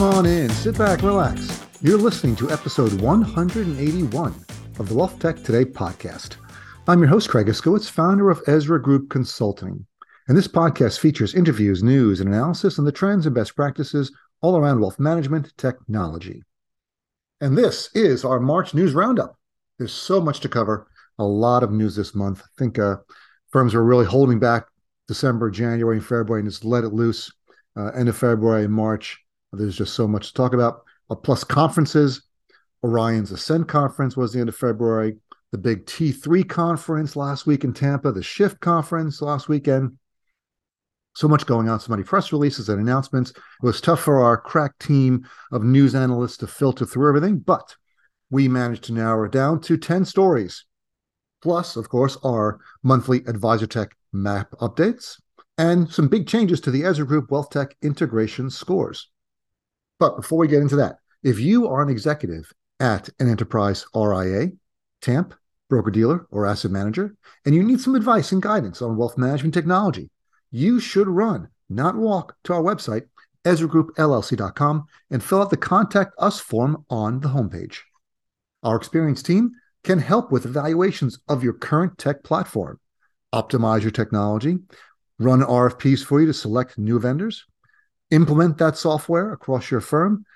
Come on in, sit back, relax. You're listening to episode 181 of the Wealth Tech Today podcast. I'm your host, Craig Iskowitz, founder of Ezra Group Consulting. And this podcast features interviews, news, and analysis on the trends and best practices all around wealth management technology. And this is our March news roundup. There's so much to cover, a lot of news this month. I think uh, firms are really holding back December, January, and February and just let it loose. Uh, end of February and March there's just so much to talk about. Uh, plus conferences. Orion's Ascent conference was the end of February. The big T3 conference last week in Tampa. The Shift conference last weekend. So much going on, so many press releases and announcements. It was tough for our crack team of news analysts to filter through everything, but we managed to narrow it down to 10 stories. Plus, of course, our monthly Advisor Tech map updates and some big changes to the Ezra Group Wealth Tech integration scores. But before we get into that, if you are an executive at an enterprise RIA, TAMP, broker dealer, or asset manager, and you need some advice and guidance on wealth management technology, you should run, not walk, to our website, EzraGroupLLC.com, and fill out the Contact Us form on the homepage. Our experienced team can help with evaluations of your current tech platform, optimize your technology, run RFPs for you to select new vendors, implement that software across your firm,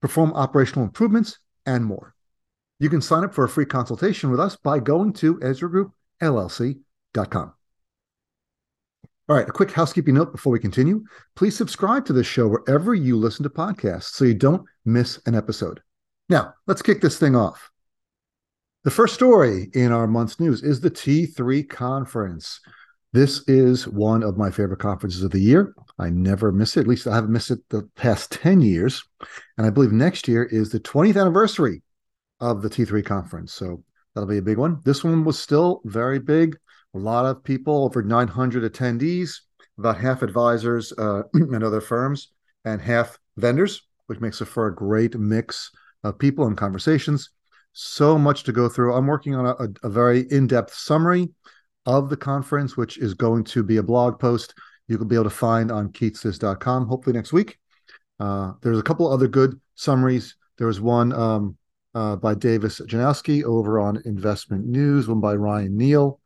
perform operational improvements, and more. You can sign up for a free consultation with us by going to EzraGroupLLC.com. All right, a quick housekeeping note before we continue. Please subscribe to this show wherever you listen to podcasts so you don't miss an episode. Now, let's kick this thing off. The first story in our month's news is the T3 conference. This is one of my favorite conferences of the year. I never miss it. At least I haven't missed it the past 10 years. And I believe next year is the 20th anniversary of the T3 conference. So that'll be a big one. This one was still very big. A lot of people, over 900 attendees, about half advisors uh, and other firms, and half vendors, which makes it for a great mix of people and conversations. So much to go through. I'm working on a, a very in depth summary of the conference, which is going to be a blog post you will be able to find on kitces.com hopefully next week. Uh, there's a couple other good summaries. There was one um, uh, by Davis Janowski over on Investment News, one by Ryan Neal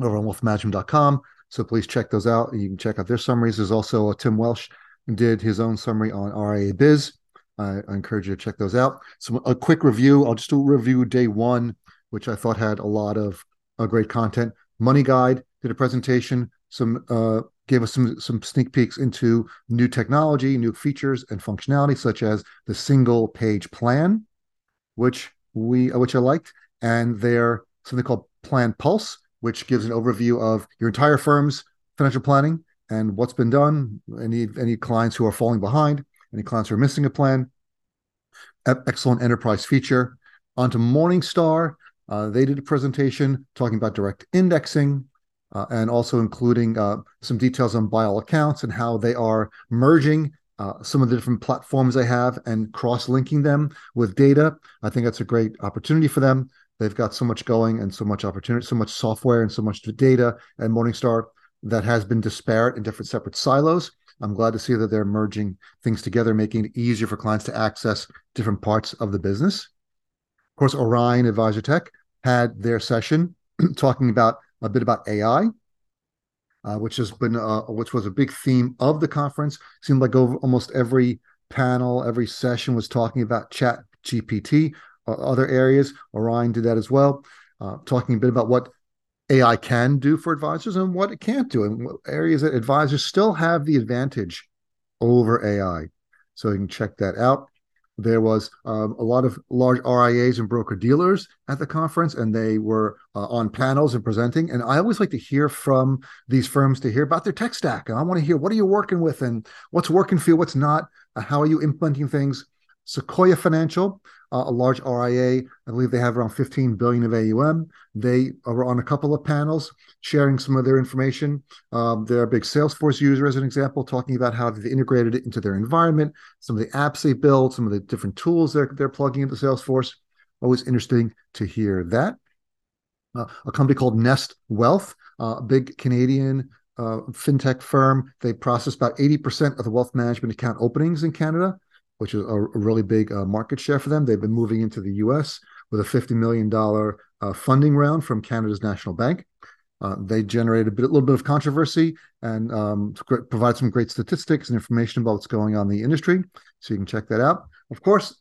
over on wealthmanagement.com. So please check those out. You can check out their summaries. There's also a Tim Welsh did his own summary on RIA Biz. I, I encourage you to check those out. So a quick review. I'll just do a review day one, which I thought had a lot of uh, great content. Money Guide did a presentation, some uh, gave us some some sneak peeks into new technology, new features and functionality, such as the single page plan, which we which I liked, and their something called Plan Pulse, which gives an overview of your entire firm's financial planning and what's been done. Any any clients who are falling behind, any clients who are missing a plan. Excellent enterprise feature. Onto Morningstar, uh, they did a presentation talking about direct indexing, uh, and also including uh, some details on all accounts and how they are merging uh, some of the different platforms they have and cross-linking them with data. I think that's a great opportunity for them. They've got so much going and so much opportunity, so much software and so much data at Morningstar that has been disparate in different separate silos. I'm glad to see that they're merging things together, making it easier for clients to access different parts of the business. Of course, Orion Advisor Tech had their session talking about a bit about AI, uh, which has been uh, which was a big theme of the conference. Seemed like over almost every panel, every session was talking about Chat GPT. Uh, other areas, Orion did that as well, uh, talking a bit about what AI can do for advisors and what it can't do, and areas that advisors still have the advantage over AI. So you can check that out. There was um, a lot of large RIAs and broker dealers at the conference, and they were uh, on panels and presenting. And I always like to hear from these firms to hear about their tech stack. And I want to hear what are you working with and what's working for you, what's not, uh, how are you implementing things. Sequoia Financial uh, a large RIA. I believe they have around 15 billion of AUM. They are on a couple of panels sharing some of their information. Um, they're a big Salesforce user, as an example, talking about how they've integrated it into their environment, some of the apps they build, some of the different tools they're, they're plugging into Salesforce. Always interesting to hear that. Uh, a company called Nest Wealth, uh, a big Canadian uh, fintech firm. They process about 80% of the wealth management account openings in Canada. Which is a, a really big uh, market share for them. They've been moving into the U.S. with a $50 million uh, funding round from Canada's National Bank. Uh, they generated a, bit, a little bit of controversy and um, provide some great statistics and information about what's going on in the industry. So you can check that out. Of course,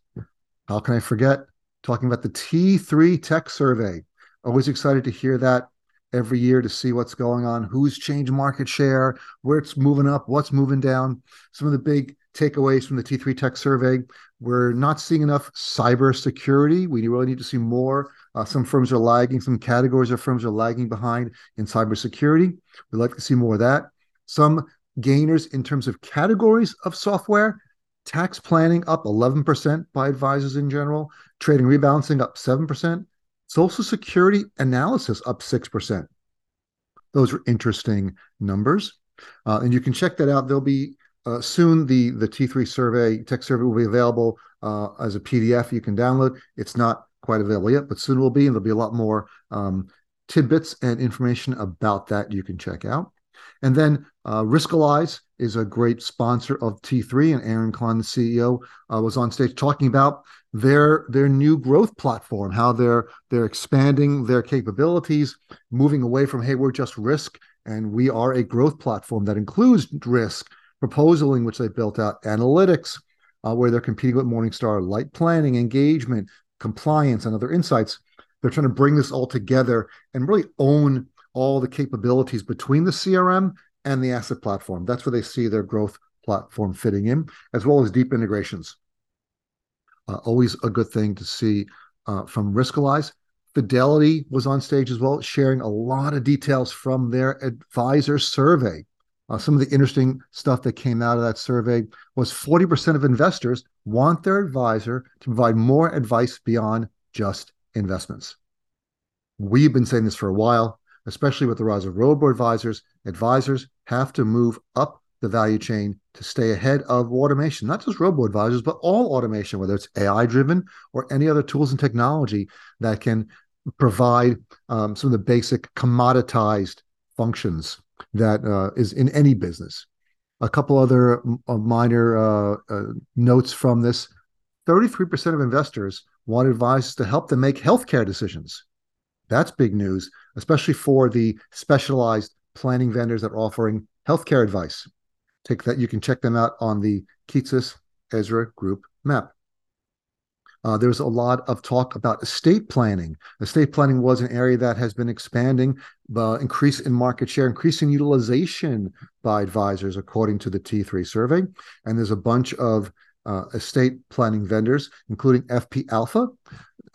how can I forget talking about the T3 Tech Survey? Always excited to hear that every year to see what's going on, who's changed market share, where it's moving up, what's moving down. Some of the big takeaways from the T3 Tech survey we're not seeing enough cybersecurity. We really need to see more. Uh, some firms are lagging, some categories of firms are lagging behind in cybersecurity. We'd like to see more of that. Some gainers in terms of categories of software tax planning up 11% by advisors in general, trading rebalancing up 7%, social security analysis up 6%. Those are interesting numbers. Uh, and you can check that out. There'll be uh, soon the the T3 survey tech survey will be available uh, as a PDF you can download. It's not quite available yet, but soon will be, and there'll be a lot more um, tidbits and information about that you can check out. And then uh, Riskalyze is a great sponsor of T3, and Aaron Klein, the CEO, uh, was on stage talking about their their new growth platform, how they're they're expanding their capabilities, moving away from hey, we're just risk, and we are a growth platform that includes risk proposaling, which they built out, analytics, uh, where they're competing with Morningstar, light planning, engagement, compliance, and other insights. They're trying to bring this all together and really own all the capabilities between the CRM and the asset platform. That's where they see their growth platform fitting in, as well as deep integrations. Uh, always a good thing to see uh, from Riskalyze. Fidelity was on stage as well, sharing a lot of details from their advisor survey. Uh, some of the interesting stuff that came out of that survey was 40% of investors want their advisor to provide more advice beyond just investments. We've been saying this for a while, especially with the rise of robo advisors. Advisors have to move up the value chain to stay ahead of automation, not just robo advisors, but all automation, whether it's AI driven or any other tools and technology that can provide um, some of the basic commoditized functions that uh, is in any business. A couple other uh, minor uh, uh, notes from this 33% of investors want advisors to help them make healthcare decisions. That's big news, especially for the specialized planning vendors that are offering healthcare advice. Take that, you can check them out on the Kitces Ezra Group map. Uh, there's a lot of talk about estate planning. Estate planning was an area that has been expanding, uh, increase in market share, increasing utilization by advisors, according to the T3 survey. And there's a bunch of uh, estate planning vendors, including FP Alpha,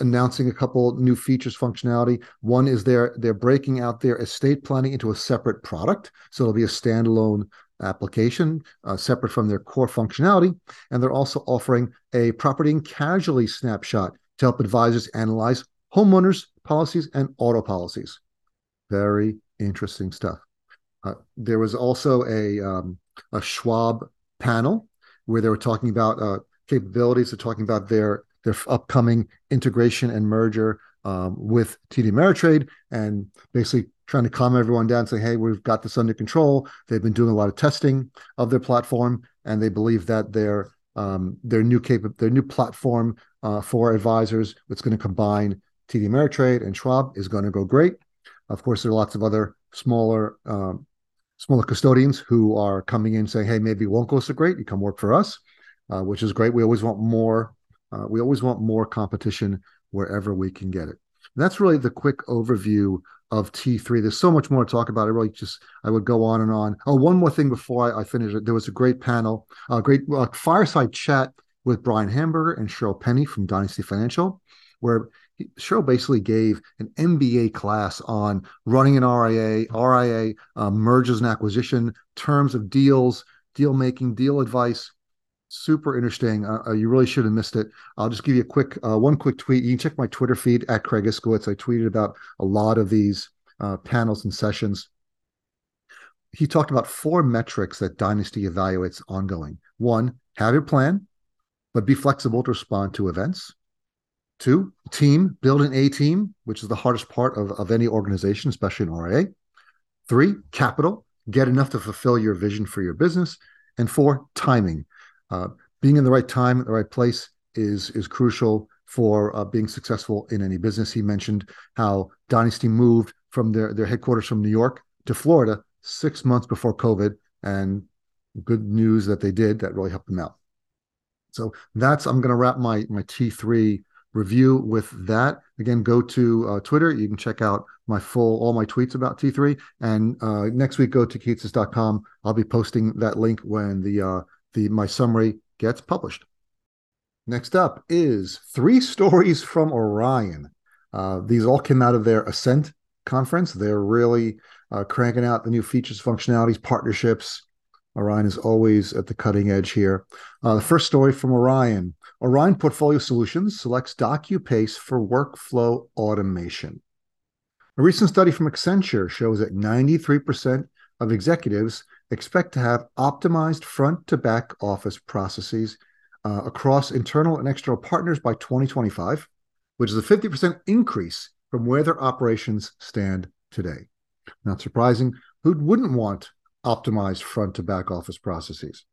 announcing a couple new features functionality. One is they're they're breaking out their estate planning into a separate product, so it'll be a standalone application uh, separate from their core functionality. And they're also offering a property and casualty snapshot to help advisors analyze homeowners policies and auto policies. Very interesting stuff. Uh, there was also a, um, a Schwab panel where they were talking about uh, capabilities. They're talking about their their upcoming integration and merger um, with TD Ameritrade, and basically trying to calm everyone down, say, hey, we've got this under control. They've been doing a lot of testing of their platform, and they believe that their um, their new cap- their new platform uh, for advisors that's going to combine TD Ameritrade and Schwab is going to go great. Of course, there are lots of other smaller um, smaller custodians who are coming in saying, hey, maybe it won't go so great. You come work for us, uh, which is great. We always want more. Uh, we always want more competition wherever we can get it. That's really the quick overview of T3. There's so much more to talk about. I really just I would go on and on. Oh, one more thing before I, I finish it. There was a great panel, a great uh, fireside chat with Brian Hamburger and Shirl Penney from Dynasty Financial, where he, Shirl basically gave an MBA class on running an RIA, RIA uh, mergers and acquisition, terms of deals, deal making, deal advice super interesting. Uh, uh, you really should have missed it. I'll just give you a quick uh, one quick tweet. You can check my Twitter feed at Craig Iskowitz. I tweeted about a lot of these uh, panels and sessions. He talked about four metrics that Dynasty evaluates ongoing. One, have your plan, but be flexible to respond to events. Two, team, build an A team, which is the hardest part of, of any organization, especially an RIA. Three, capital, get enough to fulfill your vision for your business. And four, timing uh, being in the right time the right place is is crucial for uh, being successful in any business. He mentioned how Dynasty moved from their their headquarters from New York to Florida six months before COVID, and good news that they did that really helped them out. So that's I'm going to wrap my my T3 review with that. Again, go to uh, Twitter. You can check out my full all my tweets about T3. And uh, next week, go to kitces.com. I'll be posting that link when the uh, the my summary gets published. Next up is three stories from Orion. Uh, these all came out of their Ascent conference. They're really uh, cranking out the new features, functionalities, partnerships. Orion is always at the cutting edge here. Uh, the first story from Orion Orion Portfolio Solutions selects DocuPace for workflow automation. A recent study from Accenture shows that 93% of executives expect to have optimized front to back office processes uh, across internal and external partners by 2025, which is a 50% increase from where their operations stand today. Not surprising, who wouldn't want optimized front to back office processes?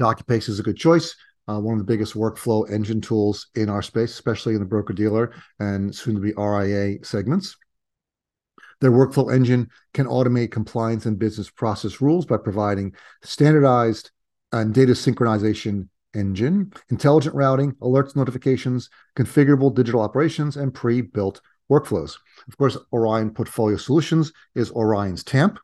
DocuPace is a good choice. Uh, one of the biggest workflow engine tools in our space, especially in the broker dealer and soon to be RIA segments. Their workflow engine can automate compliance and business process rules by providing standardized and data synchronization engine, intelligent routing, alerts, notifications, configurable digital operations, and pre-built workflows. Of course, Orion Portfolio Solutions is Orion's TAMP,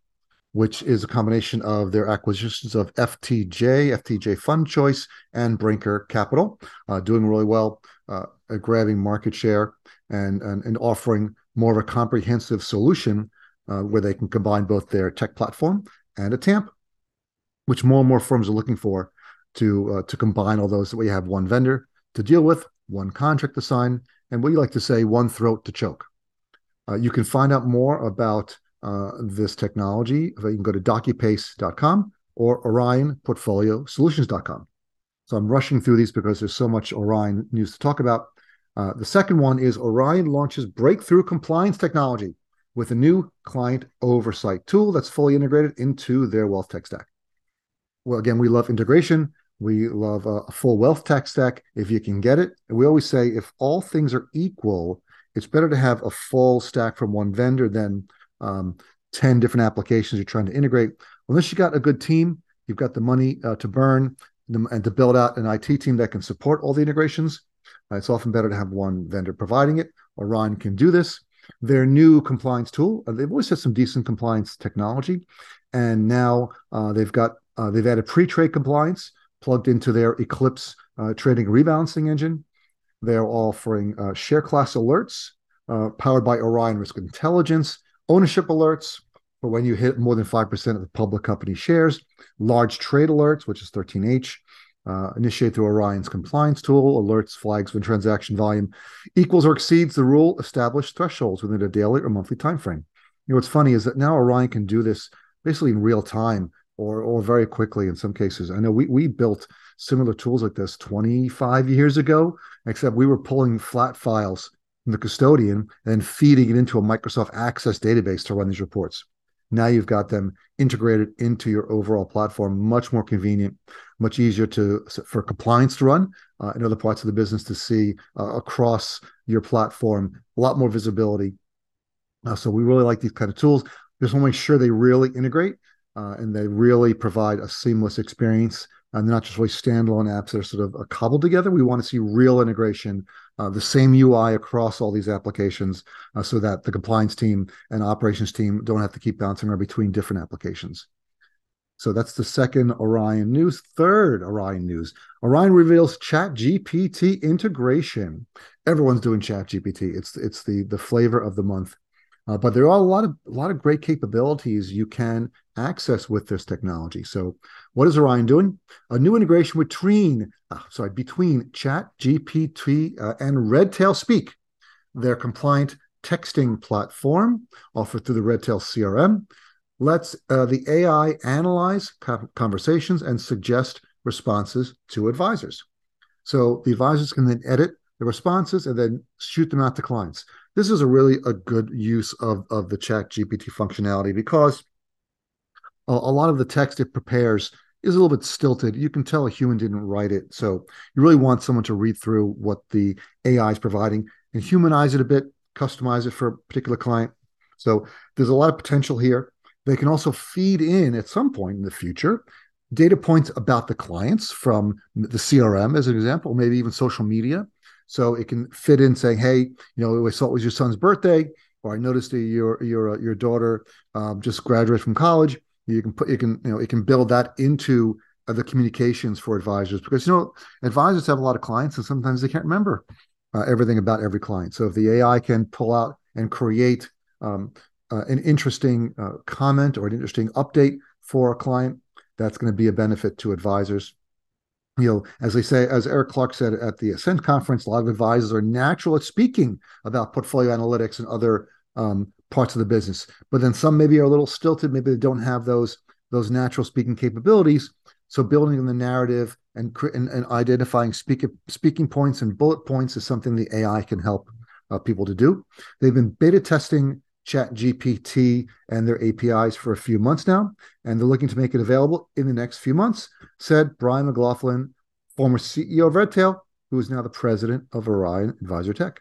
which is a combination of their acquisitions of FTJ, FTJ Fund Choice, and Brinker Capital, uh, doing really well, uh, grabbing market share and, and, and offering more of a comprehensive solution uh, where they can combine both their tech platform and a TAMP, which more and more firms are looking for to uh, to combine all those that we have one vendor to deal with, one contract to sign, and what you like to say, one throat to choke. Uh, you can find out more about uh, this technology. You can go to docupace.com or orionportfoliosolutions.com. So I'm rushing through these because there's so much Orion news to talk about. Uh, the second one is Orion launches breakthrough compliance technology with a new client oversight tool that's fully integrated into their wealth tech stack. Well, again, we love integration. We love a full wealth tech stack if you can get it. And we always say if all things are equal, it's better to have a full stack from one vendor than um, 10 different applications you're trying to integrate. Unless you've got a good team, you've got the money uh, to burn and to build out an IT team that can support all the integrations. It's often better to have one vendor providing it. Orion can do this. Their new compliance tool, uh, they've always had some decent compliance technology, and now uh, they've got uh, they've added pre-trade compliance plugged into their Eclipse uh, trading rebalancing engine. They're offering uh, share class alerts uh, powered by Orion Risk Intelligence, ownership alerts for when you hit more than 5% of the public company shares, large trade alerts, which is 13H, uh, initiate through Orion's compliance tool, alerts flags when transaction volume equals or exceeds the rule established thresholds within a daily or monthly time frame. You know what's funny is that now Orion can do this basically in real time or or very quickly in some cases. I know we we built similar tools like this 25 years ago, except we were pulling flat files from the custodian and feeding it into a Microsoft Access database to run these reports. Now you've got them integrated into your overall platform, much more convenient, much easier to for compliance to run uh, in other parts of the business to see uh, across your platform, a lot more visibility. Uh, so we really like these kind of tools. Just want to make sure they really integrate uh, and they really provide a seamless experience and they're not just really standalone apps that are sort of uh, cobbled together. We want to see real integration, uh, the same UI across all these applications, uh, so that the compliance team and operations team don't have to keep bouncing around between different applications. So that's the second Orion news. Third Orion news: Orion reveals Chat GPT integration. Everyone's doing Chat GPT. It's it's the the flavor of the month. Uh, but there are a lot of a lot of great capabilities you can access with this technology. So, what is Orion doing? A new integration between uh, sorry between Chat GPT uh, and Redtail Speak, their compliant texting platform offered through the Redtail CRM, lets uh, the AI analyze conversations and suggest responses to advisors. So the advisors can then edit the responses and then shoot them out to clients this is a really a good use of of the chat gpt functionality because a, a lot of the text it prepares is a little bit stilted. You can tell a human didn't write it. So you really want someone to read through what the AI is providing and humanize it a bit, customize it for a particular client. So there's a lot of potential here. They can also feed in at some point in the future data points about the clients from the CRM, as an example, maybe even social media. So it can fit in saying, "Hey, you know, I saw it was your son's birthday, or I noticed that your your your daughter um, just graduated from college you can put you can you know it can build that into uh, the communications for advisors. Because you know advisors have a lot of clients and sometimes they can't remember uh, everything about every client. So if the ai can pull out and create um, uh, an interesting uh, comment or an interesting update for a client that's going to be a benefit to advisors you know, as they say, as Eric Clarke said at the Ascent conference, a lot of advisors are natural at speaking about portfolio analytics and other um, parts of the business. But then some maybe are a little stilted. Maybe they don't have those those natural speaking capabilities. So building the narrative and and, and identifying speaking speaking points and bullet points is something the AI can help uh, people to do. They've been beta testing Chat GPT and their APIs for a few months now, and they're looking to make it available in the next few months. Said Brian McLaughlin, former CEO of Redtail, who is now the president of Orion Advisor Tech.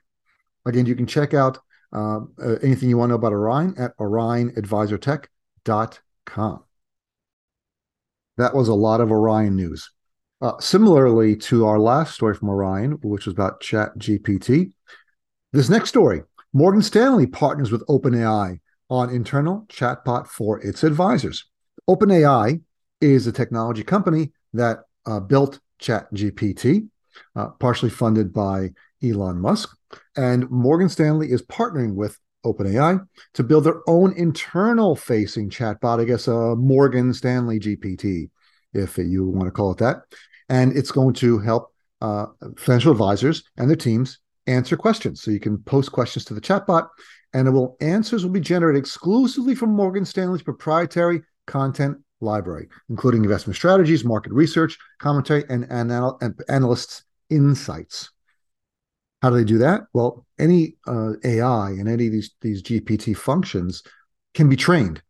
Again, you can check out uh, uh, anything you want to know about Orion at orionadvisortech.com. That was a lot of Orion news. Uh, similarly to our last story from Orion, which was about Chat GPT, this next story Morgan Stanley partners with OpenAI on internal chatbot for its advisors. OpenAI is a technology company that uh, built ChatGPT, uh, partially funded by Elon Musk. And Morgan Stanley is partnering with OpenAI to build their own internal facing chatbot, I guess a Morgan Stanley GPT, if you want to call it that. And it's going to help uh, financial advisors and their teams answer questions. So you can post questions to the chatbot, and it will answers will be generated exclusively from Morgan Stanley's proprietary content library, including investment strategies, market research, commentary, and, anal- analysts' insights. How do they do that? Well, any uh, AI and any of these these GPT functions can be trained.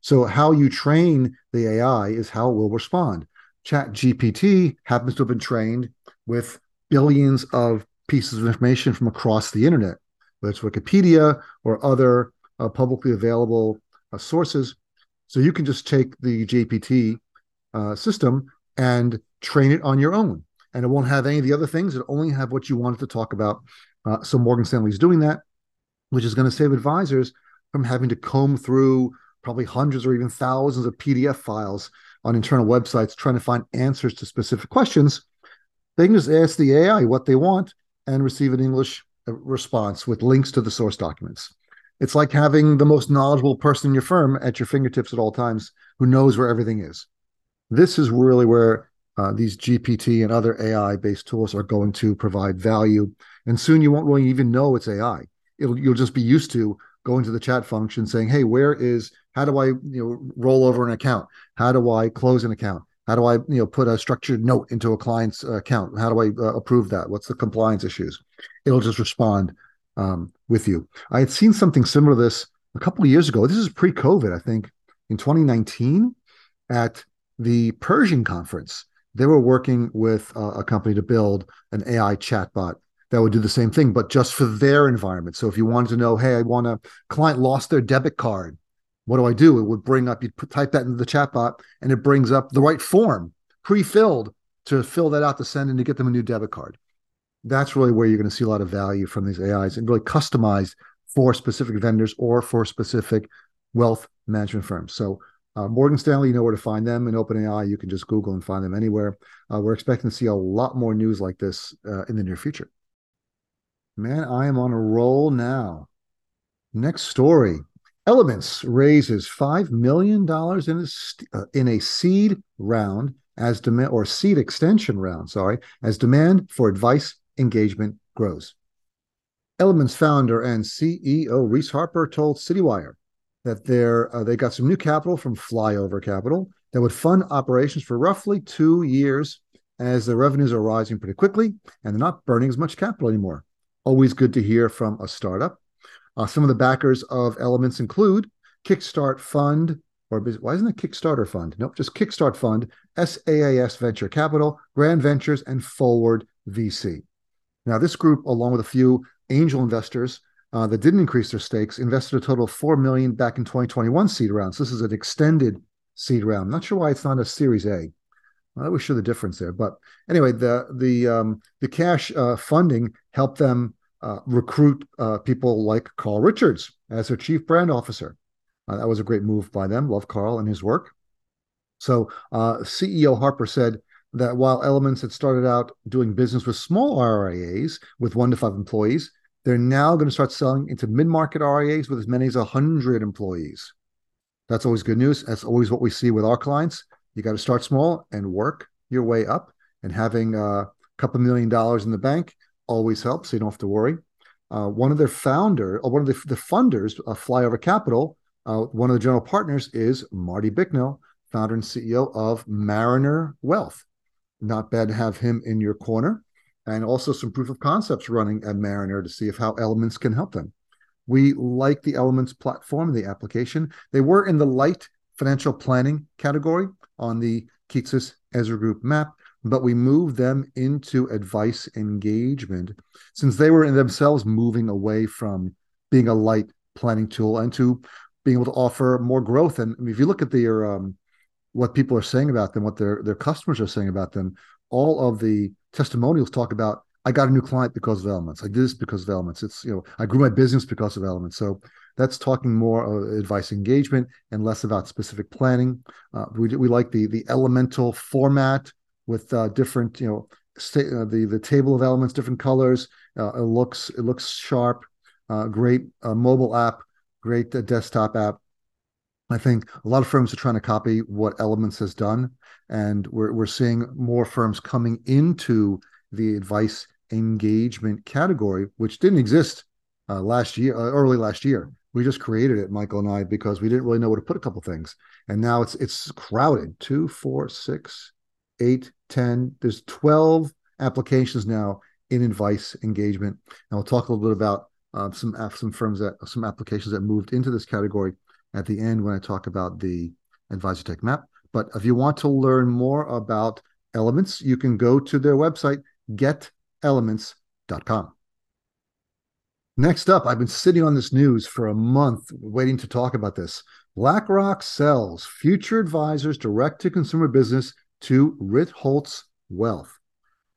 So how you train the AI is how it will respond. Chat GPT happens to have been trained with billions of pieces of information from across the internet, whether it's Wikipedia or other uh, publicly available uh, sources. So you can just take the GPT uh, system and train it on your own and it won't have any of the other things. It only have what you wanted to talk about. Uh, so Morgan Stanley is doing that, which is going to save advisors from having to comb through probably hundreds or even thousands of PDF files on internal websites trying to find answers to specific questions. They can just ask the AI what they want and receive an English uh, response with links to the source documents. It's like having the most knowledgeable person in your firm at your fingertips at all times who knows where everything is. This is really where uh, these GPT and other AI based tools are going to provide value. And soon you won't really even know it's AI. It'll, you'll just be used to going to the chat function saying, Hey, where is, how do I, you know, roll over an account? How do I close an account? How do I, you know, put a structured note into a client's account? How do I uh, approve that? What's the compliance issues? It'll just respond um, with you. I had seen something similar to this a couple of years ago. This is pre-COVID, I think, in 2019 at the Pershing conference they were working with a company to build an AI chatbot that would do the same thing, but just for their environment. So if you wanted to know, hey, I want a client lost their debit card, what do I do? It would bring up, you type that into the chatbot, and it brings up the right form, pre-filled, to fill that out to send and to get them a new debit card. That's really where you're going to see a lot of value from these AIs and really customized for specific vendors or for specific wealth management firms. So uh, Morgan Stanley, you know where to find them, and OpenAI, you can just Google and find them anywhere. Uh, we're expecting to see a lot more news like this uh, in the near future. Man, I am on a roll now. Next story: Elements raises five million dollars in a uh, in a seed round as demand or seed extension round. Sorry, as demand for advice engagement grows. Elements founder and CEO Reese Harper told CityWire that they're uh, they got some new capital from Flyover Capital that would fund operations for roughly two years as the revenues are rising pretty quickly and they're not burning as much capital anymore. Always good to hear from a startup. Uh, some of the backers of Elements include Kickstart Fund or why isn't it Kickstarter Fund? Nope, just Kickstart Fund, SAAS Venture Capital, Grand Ventures, and Forward VC. Now, this group, along with a few angel investors uh, that didn't increase their stakes, invested a total of four million back in 2021 seed rounds. So this is an extended seed round. I'm not sure why it's not a Series A. I wish show the difference there, but anyway, the the um, the cash uh, funding helped them recruit uh, people like Carl Richards as their chief brand officer. Uh, that was a great move by them. Love Carl and his work. So uh, CEO Harper said that while Elements had started out doing business with small RIAs with one to five employees, they're now going to start selling into mid-market RIAs with as many as 100 employees. That's always good news. That's always what we see with our clients. You got to start small and work your way up. And having a couple million dollars in the bank always helps. So you don't have to worry. Uh, one of their founder, or one of the, the funders of Flyover Capital, uh, one of the general partners is Marty Bicknell, founder and CEO of Mariner Wealth. Not bad to have him in your corner and also some proof of concepts running at Mariner to see if how elements can help them. We like the elements platform, and the application. They were in the light financial planning category on the Kitces Ezra Group map, but we moved them into advice engagement since they were in themselves moving away from being a light planning tool and to being able to offer more growth. And if you look at their um, what people are saying about them, what their their customers are saying about them, all of the testimonials talk about I got a new client because of elements. I did this because of elements. It's you know I grew my business because of elements. So that's talking more of advice engagement and less about specific planning. Uh, we we like the the elemental format with uh, different you know uh, the the table of elements, different colors. Uh, it looks it looks sharp. Uh, great uh, mobile app, great desktop app. I think a lot of firms are trying to copy what Elements has done, and we're we're seeing more firms coming into the advice engagement category, which didn't exist uh, last year, uh, early last year. We just created it, Michael and I, because we didn't really know where to put a couple things, and now it's it's crowded. Two, four, six, eight, ten. There's twelve applications now in advice engagement, and we'll talk a little bit about uh, some some firms that some applications that moved into this category at the end when I talk about the Advisor Tech map. But if you want to learn more about elements, you can go to their website, getelements.com. Next up, I've been sitting on this news for a month waiting to talk about this. BlackRock sells future advisors direct to consumer business to Ritholtz Wealth.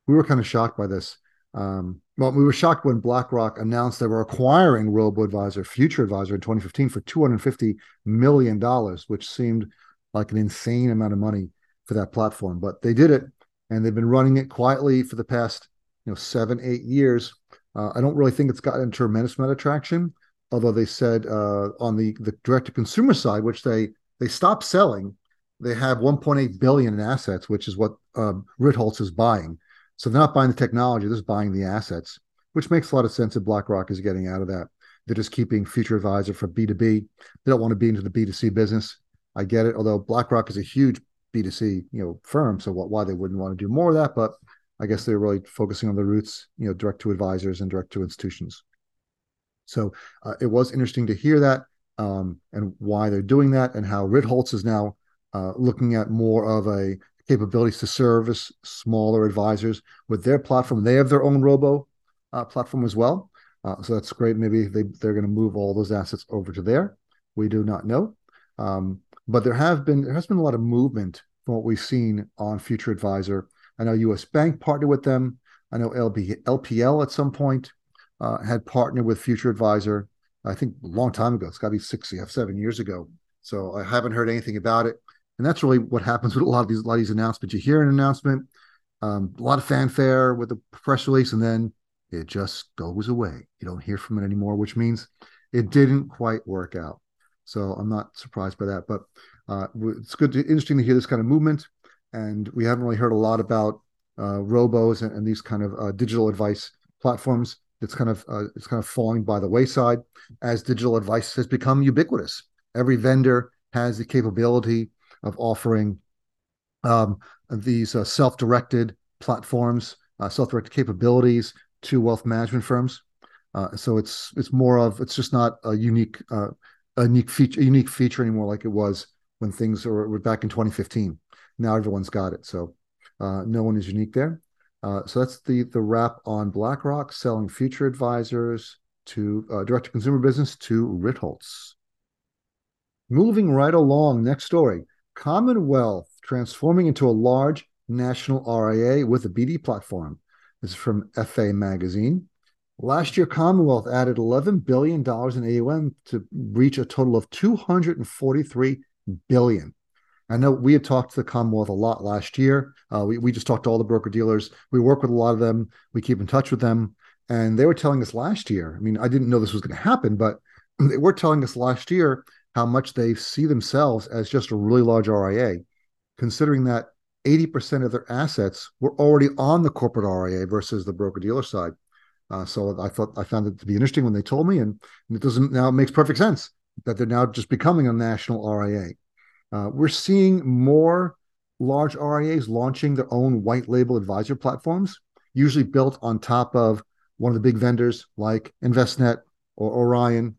We were kind of shocked by this. Um, well, we were shocked when BlackRock announced they were acquiring RoboAdvisor, Future Advisor, in 2015 for 250 million dollars, which seemed like an insane amount of money for that platform. But they did it, and they've been running it quietly for the past, you know, seven, eight years. Uh, I don't really think it's gotten a tremendous amount of traction, although they said uh, on the the direct to consumer side, which they they stopped selling, they have 1.8 billion in assets, which is what um, Ritholtz is buying. So they're not buying the technology, they're just buying the assets, which makes a lot of sense that BlackRock is getting out of that. They're just keeping Future Advisor for B2B. They don't want to be into the B2C business. I get it, although BlackRock is a huge B2C, you know, firm. So what, why they wouldn't want to do more of that, but I guess they're really focusing on the roots, you know, direct to advisors and direct to institutions. So uh, it was interesting to hear that um, and why they're doing that and how Ritholtz is now uh, looking at more of a capabilities to service smaller advisors with their platform. They have their own robo uh, platform as well. Uh, so that's great. Maybe they, they're going to move all those assets over to there. We do not know. Um, but there have been there has been a lot of movement from what we've seen on Future Advisor. I know US Bank partnered with them. I know LB, LPL at some point uh, had partnered with Future Advisor. I think a long time ago. It's got to be six, seven years ago. So I haven't heard anything about it. And that's really what happens with a lot of these a lot of these announcements. You hear an announcement, um, a lot of fanfare with a press release, and then it just goes away. You don't hear from it anymore, which means it didn't quite work out. So I'm not surprised by that. But uh, it's good, to, interesting to hear this kind of movement. And we haven't really heard a lot about uh, robos and, and, these kind of uh, digital advice platforms. It's kind of uh, it's kind of falling by the wayside as digital advice has become ubiquitous. Every vendor has the capability of offering um, these uh, self-directed platforms, uh, self-directed capabilities to wealth management firms. Uh, so it's it's more of it's just not a unique uh, a unique feature a unique feature anymore like it was when things were, were back in 2015. Now everyone's got it, so uh, no one is unique there. Uh, so that's the the wrap on BlackRock selling future advisors to direct to consumer business to Ritholtz. Moving right along, next story Commonwealth transforming into a large national RIA with a BD platform. This is from FA Magazine. Last year, Commonwealth added $11 billion in AUM to reach a total of 243 billion. I know we had talked to the Commonwealth a lot last year. Uh, we, we just talked to all the broker dealers. We work with a lot of them. We keep in touch with them. And they were telling us last year, I mean, I didn't know this was going to happen, but they were telling us last year how much they see themselves as just a really large RIA, considering that 80% of their assets were already on the corporate RIA versus the broker dealer side. Uh, so I thought I found it to be interesting when they told me, and, it doesn't now it makes perfect sense that they're now just becoming a national RIA. Uh, we're seeing more large RIAs launching their own white label advisor platforms, usually built on top of one of the big vendors like Envestnet or Orion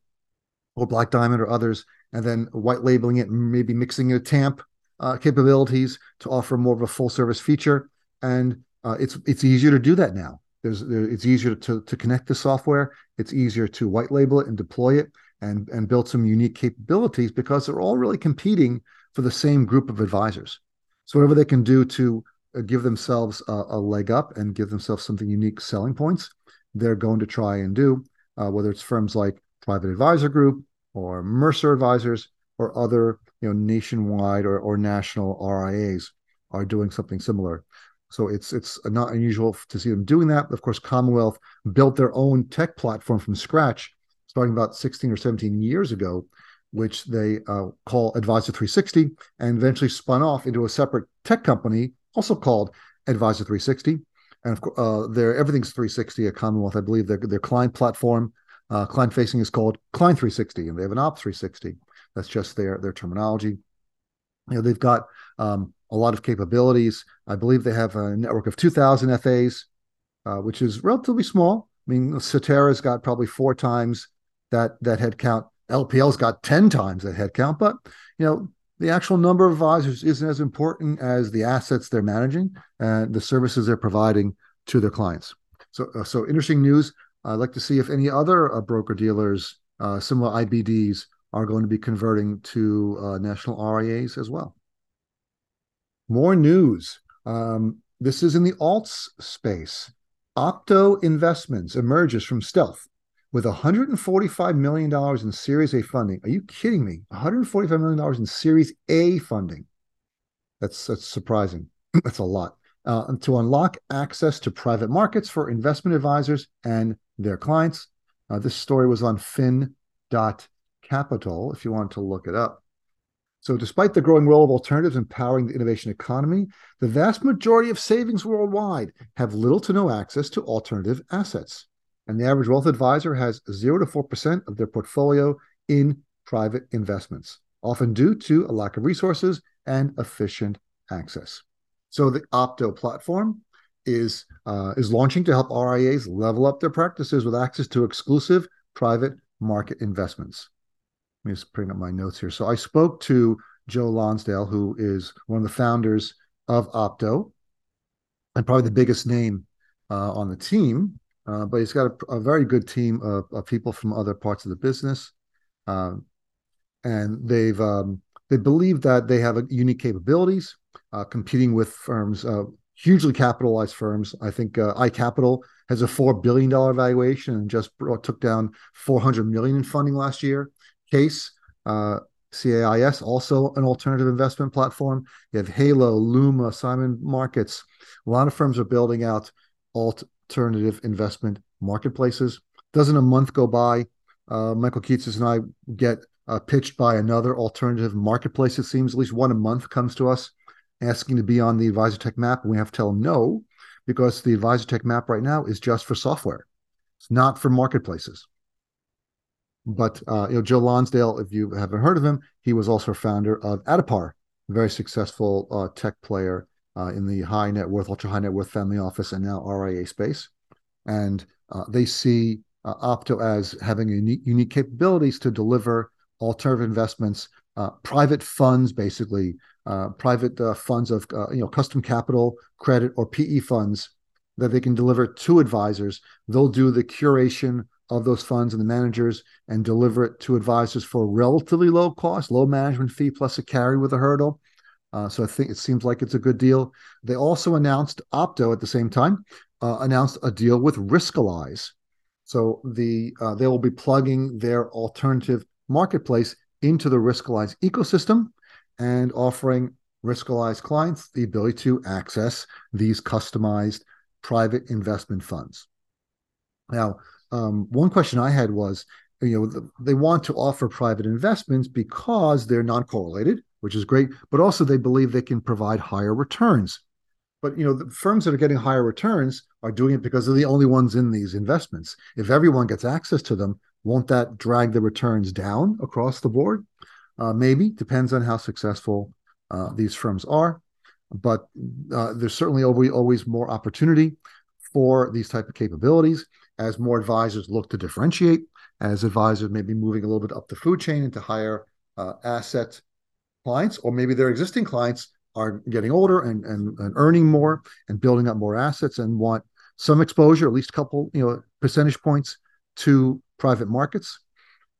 or Black Diamond or others, and then white labeling it, maybe mixing it TAMP uh, capabilities to offer more of a full service feature. And uh, it's it's easier to do that now. There's there, it's easier to to connect the software. It's easier to white label it and deploy it and and build some unique capabilities because they're all really competing for the same group of advisors. So whatever they can do to uh, give themselves a, a, leg up and give themselves something unique selling points, they're going to try and do. Uh, whether it's firms like Private Advisor Group or Mercer Advisors or other you know nationwide or, or national RIAs are doing something similar. So it's it's not unusual to see them doing that. Of course, Commonwealth built their own tech platform from scratch, starting about 16 or 17 years ago, which they uh, call Advisor 360, and eventually spun off into a separate tech company, also called Advisor 360. And of uh, their everything's 360 at Commonwealth. I believe their their client platform, uh, client facing, is called Client 360, and they have an Ops 360. That's just their their terminology. You know, they've got um, a lot of capabilities. I believe they have a network of 2,000 FAs, uh, which is relatively small. I mean, Cetera's got probably four times that that headcount. LPL's got 10 times that headcount, but you know, the actual number of advisors isn't as important as the assets they're managing and the services they're providing to their clients. So, uh, so interesting news. I'd like to see if any other uh, broker dealers, uh, similar IBDs, are going to be converting to uh, national RIAs as well. More news. Um, this is in the alts space. Opto Investments emerges from stealth with $145 million in Series A funding. Are you kidding me? $145 million in Series A funding. That's, that's surprising. that's a lot. Uh, to unlock access to private markets for investment advisors and their clients. Uh, this story was on fin.com Capital, if you want to look it up. So, despite the growing role of alternatives in powering the innovation economy, the vast majority of savings worldwide have little to no access to alternative assets. And the average wealth advisor has 0 to 4% of their portfolio in private investments, often due to a lack of resources and efficient access. So, the Opto platform is, uh, is launching to help RIAs level up their practices with access to exclusive private market investments. Let me just bring up my notes here. So I spoke to Joe Lonsdale, who is one of the founders of Opto and probably the biggest name uh, on the team. Uh, but he's got a, a very good team of, of, people from other parts of the business, uh, and they've um, they believe that they have unique capabilities, uh, competing with firms, hugely capitalized firms. I think uh, iCapital has a four billion dollar valuation and just brought, took down four hundred million in funding last year. Case, uh, CAIS, also an alternative investment platform. You have Halo, Luma, Simon Markets. A lot of firms are building out alternative investment marketplaces. Doesn't a month go by? Uh, Michael Kitces and I get uh, pitched by another alternative marketplace. It seems at least one a month comes to us asking to be on the Advisor Tech map, and we have to tell them no because the Advisor Tech map right now is just for software. It's not for marketplaces. But uh, you know, Joe Lonsdale, if you haven't heard of him, he was also a founder of Addepar, a very successful uh, tech player uh, in the high net worth, ultra high net worth family office, and now RIA space. And uh, they see uh, Opto as having unique, unique capabilities to deliver alternative investments uh, private funds, basically uh, private uh, funds of uh, you know custom capital, credit, or PE funds that they can deliver to advisors. They'll do the curation of those funds and the managers and deliver it to advisors for relatively low cost, low management fee plus a carry with a hurdle. Uh, so I think it seems like it's a good deal. They also announced Opto at the same time uh, announced a deal with Riskalyze. So the they will be plugging their alternative marketplace into the Riskalyze ecosystem and offering Riskalyze clients the ability to access these customized private investment funds. Now, um, one question I had was, you know, they want to offer private investments because they're non-correlated, which is great, but also they believe they can provide higher returns. But you know, the firms that are getting higher returns are doing it because they're the only ones in these investments. If everyone gets access to them, won't that drag the returns down across the board? Uh, maybe depends on how successful uh, these firms are, but uh, there's certainly always, more opportunity for these type of capabilities as more advisors look to differentiate, as advisors may be moving a little bit up the food chain into higher uh, asset clients, or maybe their existing clients are getting older and, and, and earning more and building up more assets and want some exposure, at least a couple, you know, percentage points to private markets.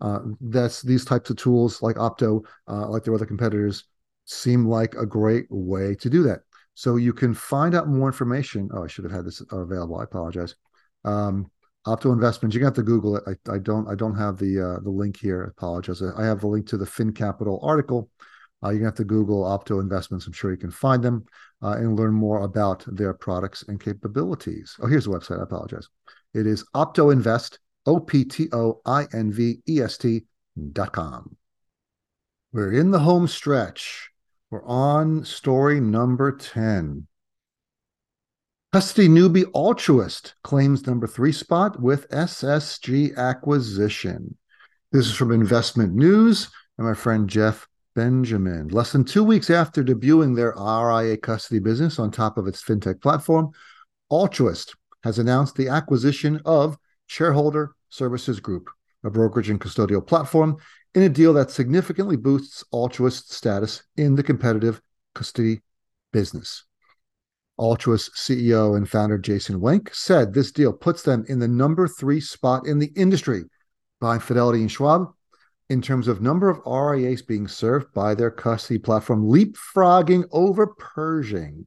Uh, that's these types of tools like Opto, uh, like their other competitors, seem like a great way to do that. So you can find out more information. Oh, I should have had this available. I apologize. Um, Opto Investments. You have to Google it. I, I don't. I don't have the uh, the link here. I apologize. I have the link to the Fin Capital article. Uh, you have to Google Opto Investments. I'm sure you can find them uh, and learn more about their products and capabilities. Oh, here's the website. I apologize. It is Opto Invest O P T O I N V E S T dot com. We're in the home stretch. We're on story number 10. Custody newbie altruist claims number three spot with SSG acquisition. This is from Investment News and my friend Jeff Benjamin. Less than two weeks after debuting their RIA custody business on top of its fintech platform, Altruist has announced the acquisition of Shareholder Services Group, a brokerage and custodial platform, in a deal that significantly boosts Altruist's status in the competitive custody business. Altruist CEO and founder Jason Wenk said this deal puts them in the number three spot in the industry behind Fidelity and Schwab in terms of number of RIAs being served by their custody platform, leapfrogging over Pershing.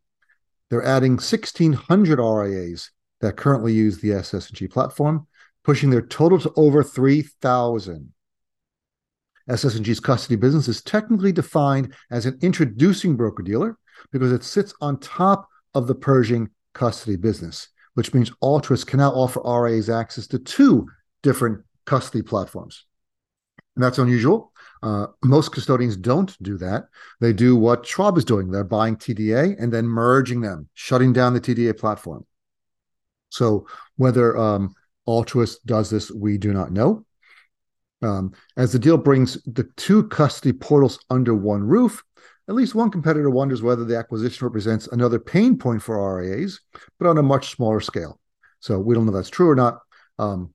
They're adding 1,600 RIAs that currently use the SS&G platform, pushing their total to over 3,000. SS&G's custody business is technically defined as an introducing broker-dealer because it sits on top of the Pershing custody business, which means Altruist can now offer RAs access to two different custody platforms. And that's unusual. Uh, most custodians don't do that. They do what Schwab is doing. They're buying TDA and then merging them, shutting down the TDA platform. So whether um, Altruist does this, we do not know. Um, as the deal brings the two custody portals under one roof, at least one competitor wonders whether the acquisition represents another pain point for RIAs, but on a much smaller scale. So we don't know if that's true or not. Um,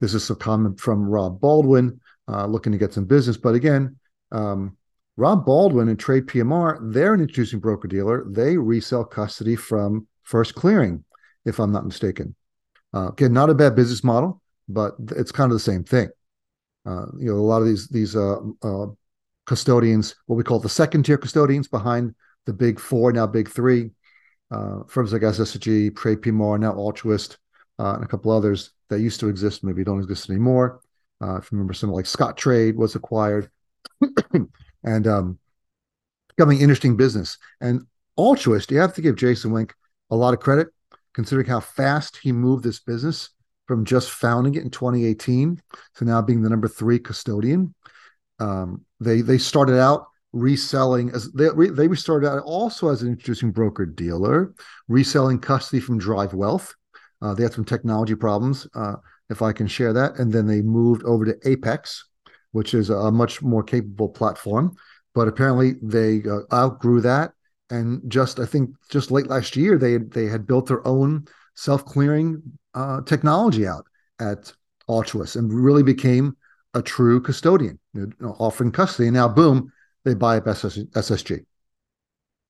this is a comment from Rob Baldwin, uh, looking to get some business. But again, um, Rob Baldwin and Trade PMR, they're an introducing broker dealer. They resell custody from First Clearing, if I'm not mistaken. Uh, again, not a bad business model, but it's kind of the same thing. Uh, you know, a lot of these these uh, uh, custodians, what we call the second tier custodians behind the big four, now big three, uh, firms like SSG, Trade PMR, now Altruist, and a couple others that used to exist, maybe don't exist anymore. Uh, if you remember, something like Scottrade was acquired, and um, becoming interesting business. And Altruist, you have to give Jason Wenk a lot of credit, considering how fast he moved this business from just founding it in 2018 to now being the number three custodian. Um, they they started out reselling as they they started out also as an introducing broker dealer, reselling custody from Drive Wealth. Uh, they had some technology problems. Uh, if I can share that. And then they moved over to Apex, which is a much more capable platform. But apparently they uh, outgrew that. And just I think just late last year they they had built their own self clearing uh, technology out at Altruist and really became a true custodian, you know, offering custody. And now, boom, they buy up SS, SSG.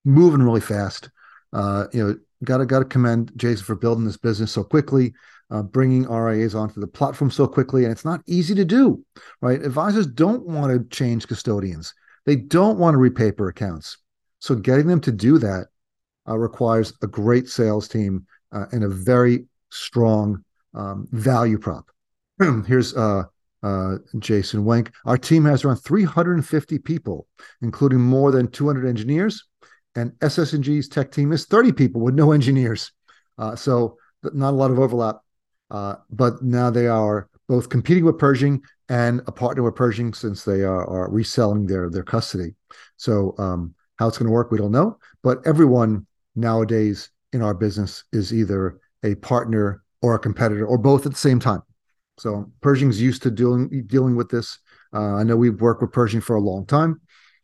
Moving really fast. Uh, you know, gotta gotta commend Jason for building this business so quickly, uh, bringing RIAs onto the platform so quickly, and it's not easy to do, right? Advisors don't want to change custodians. They don't want to repaper accounts. So getting them to do that uh, requires a great sales team uh, and a very strong um, value prop. Here's uh, uh, Jason Wenk. Our team has around 350 people, including more than 200 engineers, and SS&G's tech team is 30 people with no engineers. Uh, so not a lot of overlap. Uh, but now they are both competing with Pershing and a partner with Pershing since they are, are reselling their their custody. So um, how it's going to work, we don't know. But everyone nowadays in our business is either a partner or a competitor or both at the same time. So Pershing's used to dealing dealing with this. Uh, I know we've worked with Pershing for a long time,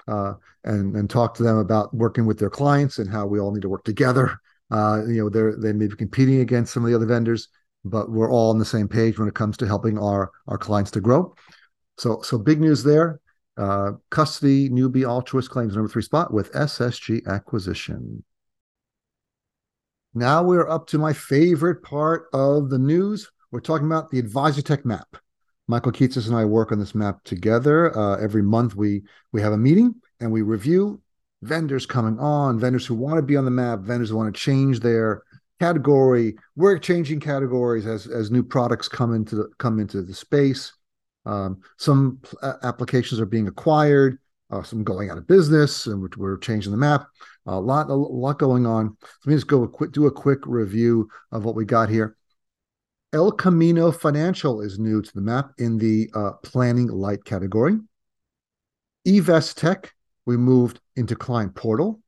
uh, and and talked to them about working with their clients and how we all need to work together. Uh, you know, they're they may be competing against some of the other vendors, but we're all on the same page when it comes to helping our our clients to grow. So so big news there. Uh, custody newbie Altruist claims number three spot with SSG acquisition. Now we're up to my favorite part of the news. We're talking about the Advisor Tech map. Michael Kitces and I work on this map together. Uh, every month we we have a meeting and we review vendors coming on, vendors who want to be on the map, vendors who want to change their category. We're changing categories as as new products come into the come into the space. Um, some applications are being acquired, uh, some going out of business, and we're, we're changing the map a lot, a lot going on. Let me just go a quick, do a quick review of what we got here. El Camino Financial is new to the map in the uh, planning light category. eVest Tech, we moved into client portal.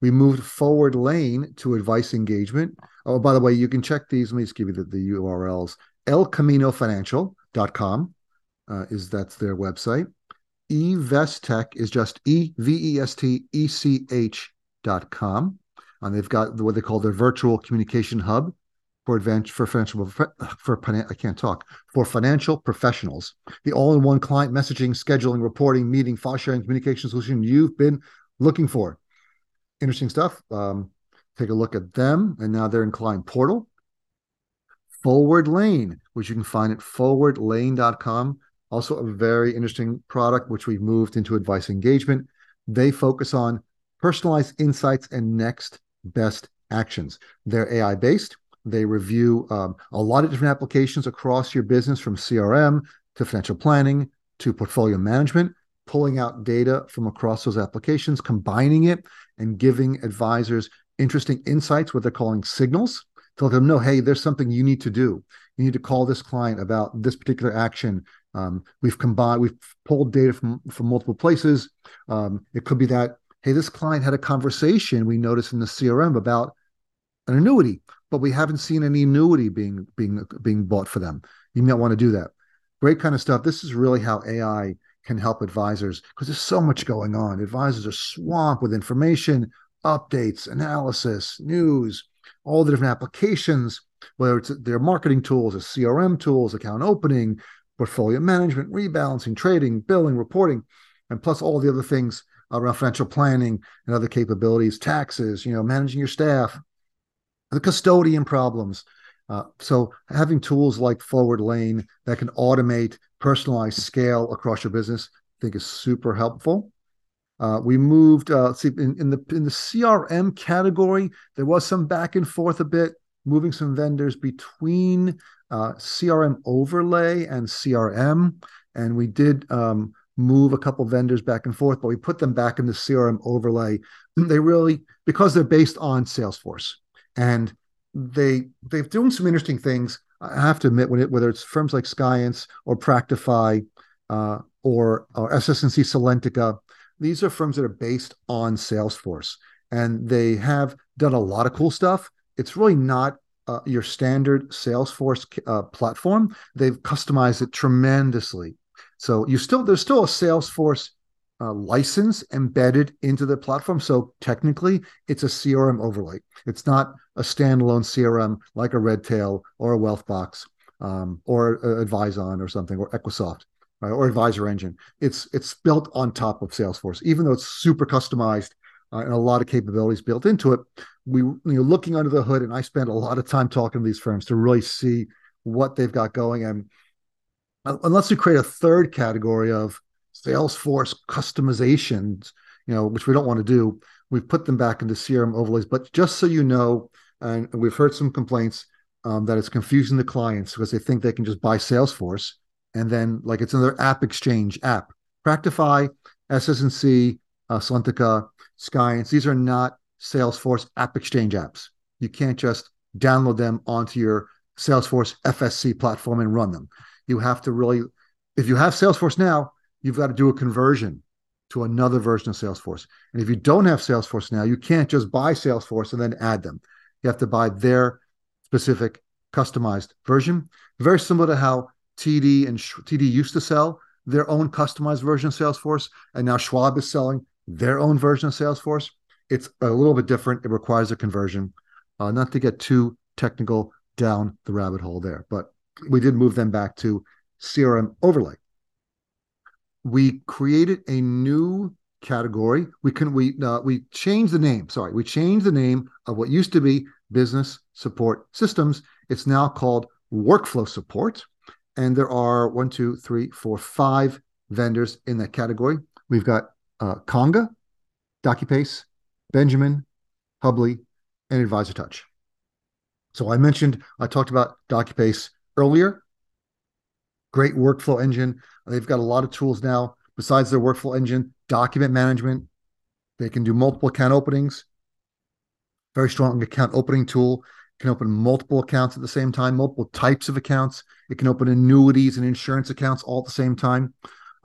We moved forward lane to advice engagement. Oh, by the way, you can check these. Let me just give you the, the URLs. ElCaminoFinancial.com uh, is that's their website. Evestech is just E V E S T E C H dot com. And they've got what they call their virtual communication hub for advanced for financial for I can't talk for financial professionals. The all-in-one client messaging, scheduling, reporting, meeting, file sharing, communication solution you've been looking for. Interesting stuff. Um, take a look at them, and now they're in client portal. Forward Lane, which you can find at forwardlane.com. Also, a very interesting product which we've moved into advice engagement. They focus on personalized insights and next best actions. They're AI based. They review um, a lot of different applications across your business from CRM to financial planning to portfolio management, pulling out data from across those applications, combining it, and giving advisors interesting insights, what they're calling signals, to let them know, hey, there's something you need to do. You need to call this client about this particular action. Um, we've combined, we've pulled data from from multiple places. Um, it could be that hey, this client had a conversation we noticed in the CRM about an annuity, but we haven't seen any annuity being being being bought for them. You might want to do that. Great kind of stuff. This is really how AI can help advisors because there's so much going on. Advisors are swamped with information, updates, analysis, news, all the different applications, whether it's their marketing tools, their CRM tools, account opening, portfolio management, rebalancing, trading, billing, reporting, and plus all the other things around financial planning and other capabilities, taxes, you know, managing your staff, the custodian problems. Uh, so having tools like Forward Lane that can automate, personalize, scale across your business, I think is super helpful. Uh, we moved. Uh, see, in, in the in the CRM category, there was some back and forth a bit, moving some vendors between uh, CRM overlay and CRM, and we did um, move a couple vendors back and forth, but we put them back in the CRM overlay. They really because they're based on Salesforce and they they're doing some interesting things. I have to admit, when it, whether it's firms like Skience or Practifi uh, or, or SS&C Salentica, these are firms that are based on Salesforce, and they have done a lot of cool stuff. It's really not uh, your standard Salesforce uh, platform. They've customized it tremendously so you still there's still a Salesforce uh, license embedded into the platform. So technically, it's a CRM overlay. It's not a standalone CRM like a Redtail or a Wealthbox um, or uh, Advyzon or something or Equisoft. right, or Advisor Engine. It's it's built on top of Salesforce, even though it's super customized uh, and a lot of capabilities built into it. We you know looking under the hood, and I spend a lot of time talking to these firms to really see what they've got going. And uh, unless we create a third category of Salesforce customizations, you know, which we don't want to do, we've put them back into CRM overlays. But just so you know, and we've heard some complaints um, that it's confusing the clients because they think they can just buy Salesforce and then like it's another app exchange app. Practifi, SS&C, uh, Skience, these are not Salesforce app exchange apps. You can't just download them onto your Salesforce FSC platform and run them. You have to really, if you have Salesforce now, you've got to do a conversion to another version of Salesforce. And if you don't have Salesforce now, you can't just buy Salesforce and then add them. You have to buy their specific customized version. Very similar to how TD and TD used to sell their own customized version of Salesforce, and now Schwab is selling their own version of Salesforce. It's a little bit different. It requires a conversion. Uh, not to get too technical down the rabbit hole there, but we did move them back to CRM overlay. We created a new category. We can we uh, we changed the name. Sorry, we changed the name of what used to be business support systems. It's now called workflow support, and there are one, two, three, four, five vendors in that category. We've got uh, Conga, DocuPace, Benjamin, Hubly, and Advisor Touch. So I mentioned, I talked about DocuPace earlier. Great workflow engine. They've got a lot of tools now besides their workflow engine, document management. They can do multiple account openings. Very strong account opening tool. Can open multiple accounts at the same time, multiple types of accounts. It can open annuities and insurance accounts all at the same time.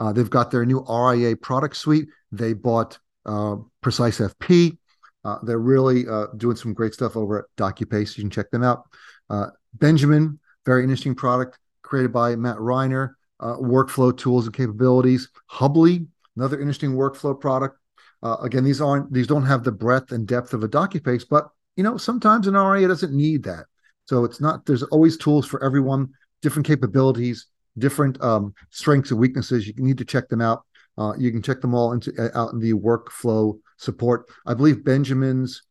Uh, they've got their new RIA product suite. They bought uh, Precise FP. Uh, they're really uh, doing some great stuff over at DocuPace. You can check them out. Uh, Benjamin, very interesting product created by Matt Reiner. Uh, workflow tools and capabilities. Hubly, another interesting workflow product. Again, these aren't these don't have the breadth and depth of a DocuPace, but you know sometimes an RIA doesn't need that. So it's not. There's always tools for everyone, different capabilities, different um, strengths and weaknesses. You need to check them out. Uh, you can check them all into uh, out in the workflow support. I believe Benjamin's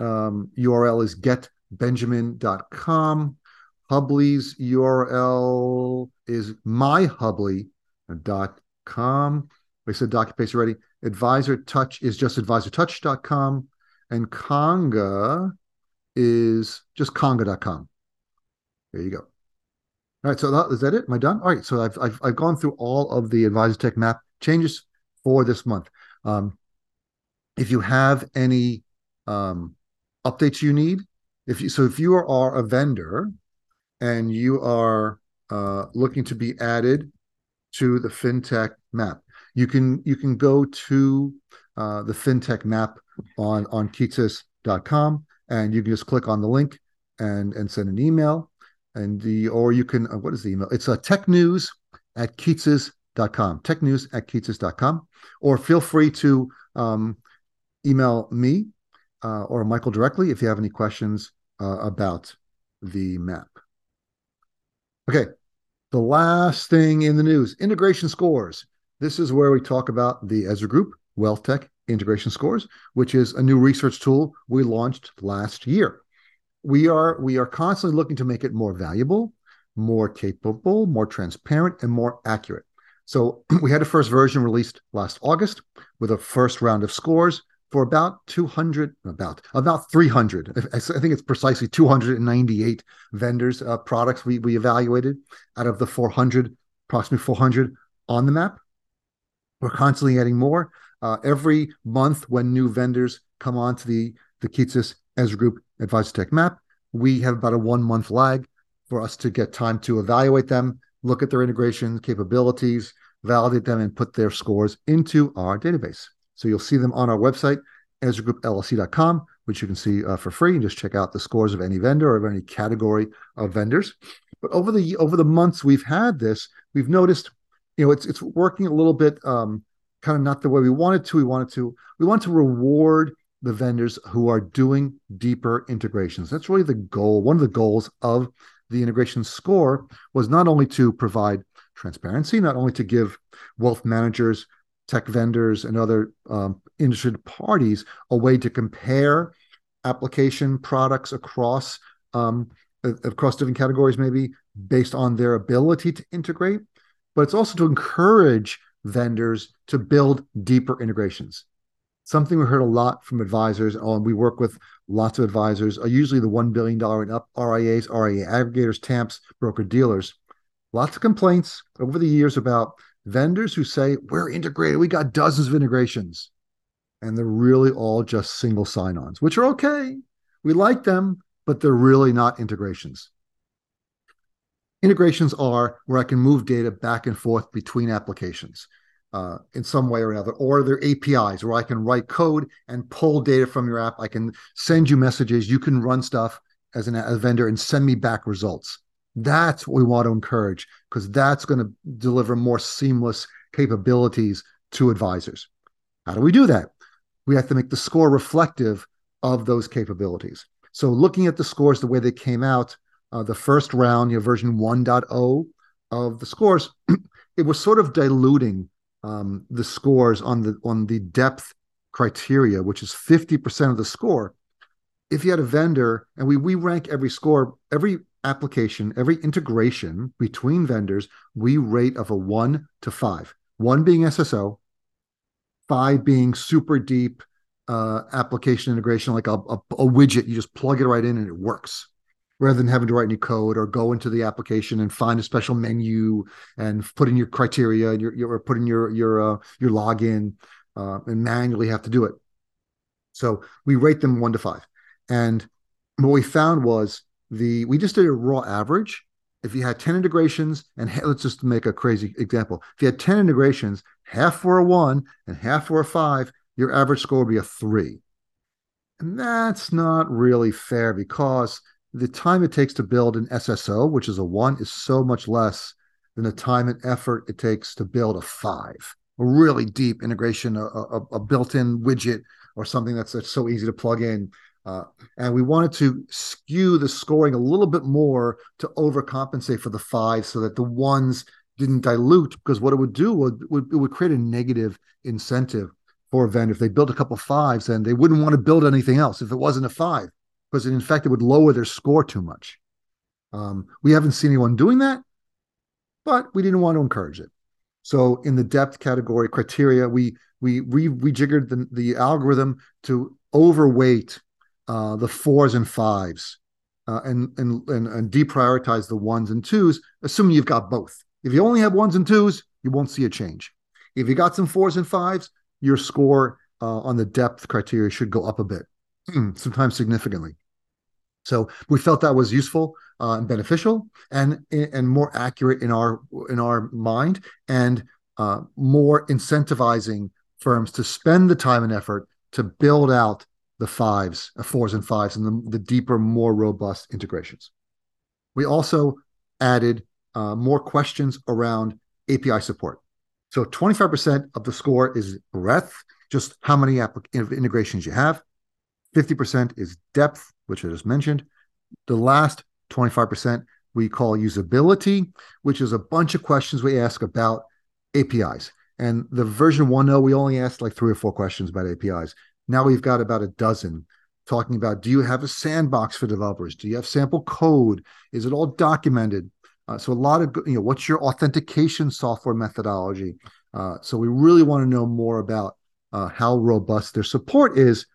um, URL is getbenjamin.com. Hubly's URL is myhubly.com. I said DocuPace already. Advisor Touch is just advisortouch.com. And Conga is just conga.com. There you go. All right, so that, is that it? Am I done? All right, so I've, I've, I've gone through all of the Advisor Tech map changes for this month. Um, if you have any um, updates you need, if you so if you are, a vendor and you are uh, looking to be added to the fintech map, you can you can go to uh, the fintech map on on Kitces.com and you can just click on the link and and send an email and the or you can uh, what is the email? It's a uh, tech news at Kitces Tech news at kitces.com, or feel free to um, email me uh, or Michael directly if you have any questions uh, about the map. Okay, the last thing in the news integration scores. This is where we talk about the Ezra Group Wealth Tech Integration Scores, which is a new research tool we launched last year. We are we are constantly looking to make it more valuable, more capable, more transparent, and more accurate. So we had a first version released last August with a first round of scores for about 200, about about 300. I think it's precisely 298 vendors uh, products we we evaluated out of the 400, approximately 400 on the map. We're constantly adding more. Uh, every month when new vendors come onto the the Kitces Ezra Group Advisor Tech map, we have about a one month lag for us to get time to evaluate them, look at their integration capabilities, validate them, and put their scores into our database. So you'll see them on our website, EzraGroupLLC.com, which you can see uh, for free and just check out the scores of any vendor or of any category of vendors. But over the over the months we've had this, we've noticed, you know, it's it's working a little bit um, kind of not the way we wanted to. We wanted to we want to reward the vendors who are doing deeper integrations. That's really the goal. One of the goals of the integration score was not only to provide transparency, not only to give wealth managers, tech vendors, and other um, interested parties a way to compare application products across um, across different categories, maybe based on their ability to integrate, but it's also to encourage vendors to build deeper integrations. Something we heard a lot from advisors, oh, and oh, we work with lots of advisors, are usually the $1 billion and up RIAs, RIA aggregators, TAMPs, broker dealers. Lots of complaints over the years about vendors who say, We're integrated, we got dozens of integrations. And they're really all just single sign ons, which are okay. We like them, but they're really not integrations. Integrations are where I can move data back and forth between applications uh, in some way or another, or they're APIs where I can write code and pull data from your app. I can send you messages. You can run stuff as an, a vendor and send me back results. That's what we want to encourage because that's going to deliver more seamless capabilities to advisors. How do we do that? We have to make the score reflective of those capabilities. So looking at the scores the way they came out, uh, the first round, you know, version 1.0 of the scores, it was sort of diluting um, the scores on the on the depth criteria, which is 50% of the score. If you had a vendor, and we we rank every score, every application, every integration between vendors, we rate of a one to five. One being SSO, five being super deep uh, application integration, like a, a, a, widget. You just plug it right in and it works, rather than having to write any code or go into the application and find a special menu and put in your criteria and your, your or put in your your uh, your login uh, and manually have to do it. So we rate them one to five, and what we found was the we just did a raw average. If you had 10 integrations, and let's just make a crazy example. If you had 10 integrations, half were a one and half were a five, your average score would be a three. And that's not really fair because the time it takes to build an SSO, which is a one, is so much less than the time and effort it takes to build a five, a really deep integration, a, a, a built in widget or something that's, that's so easy to plug in. Uh, and we wanted to skew the scoring a little bit more to overcompensate for the five so that the ones didn't dilute because what it would do would, would it would create a negative incentive for a vendor if they built a couple fives then they wouldn't want to build anything else if it wasn't a five because in fact it would lower their score too much um, we haven't seen anyone doing that but we didn't want to encourage it so in the depth category criteria we we we rejiggered the, the algorithm to overweight uh, the fours and fives uh, and, and, and, and deprioritize the ones and twos, assuming you've got both. If you only have ones and twos, you won't see a change. If you got some fours and fives, your score uh, on the depth criteria should go up a bit, sometimes significantly. So we felt that was useful uh, and beneficial, and and more accurate in our in our mind, and uh, more incentivizing firms to spend the time and effort to build out the fives, fours and fives, and the, the deeper, more robust integrations. We also added uh, more questions around API support. So 25% of the score is breadth, just how many integrations you have. 50% is depth, which I just mentioned. The last 25% we call usability, which is a bunch of questions we ask about APIs. And the version 1.0, we only asked like three or four questions about APIs. Now we've got about a dozen talking about do you have a sandbox for developers? Do you have sample code? Is it all documented? Uh, so a lot of you know what's your authentication software methodology? Uh, so we really want to know more about uh, how robust their support is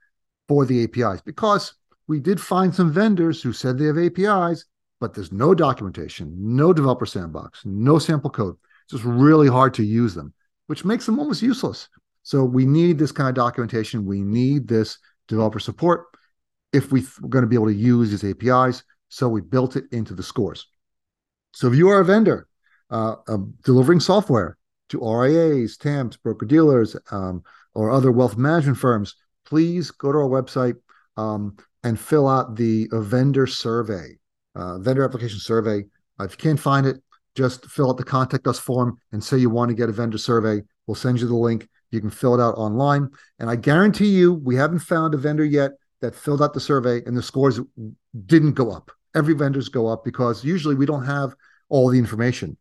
for the APIs because we did find some vendors who said they have APIs, but there's no documentation, no developer sandbox, no sample code. It's just really hard to use them, which makes them almost useless. So we need this kind of documentation. We need this developer support if we're going to be able to use these APIs. So we built it into the scores. So if you are a vendor uh, um, delivering software to RIAs, TAMPs, broker dealers, um, or other wealth management firms, please go to our website um, and fill out the vendor survey, uh, vendor application survey. Uh, if you can't find it, just fill out the contact us form and say you want to get a vendor survey. We'll send you the link you can fill it out online. And I guarantee you, we haven't found a vendor yet that filled out the survey and the scores didn't go up. Every vendor's go up because usually we don't have all the information.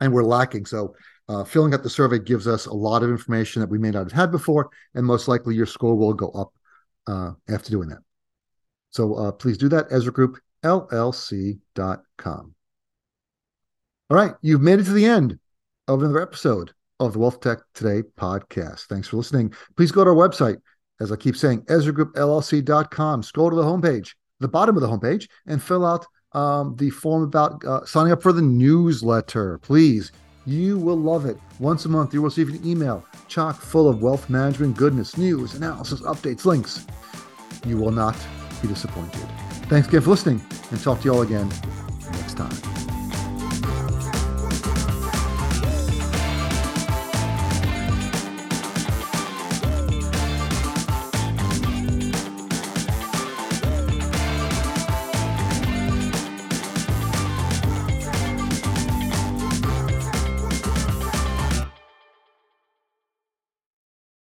and we're lacking. So uh, filling out the survey gives us a lot of information that we may not have had before, and most likely your score will go up uh, after doing that. So uh, please do that. Ezra Group LLC.com. All right, you've made it to the end of another episode of the Wealth Tech Today podcast. Thanks for listening. Please go to our website, as I keep saying, EzraGroupLLC.com. Scroll to the homepage, the bottom of the homepage, and fill out um, the form about uh, signing up for the newsletter. Please, you will love it. Once a month, you will receive an email chock full of wealth management goodness, news, analysis, updates, links. You will not be disappointed. Thanks again for listening, and talk to you all again next time.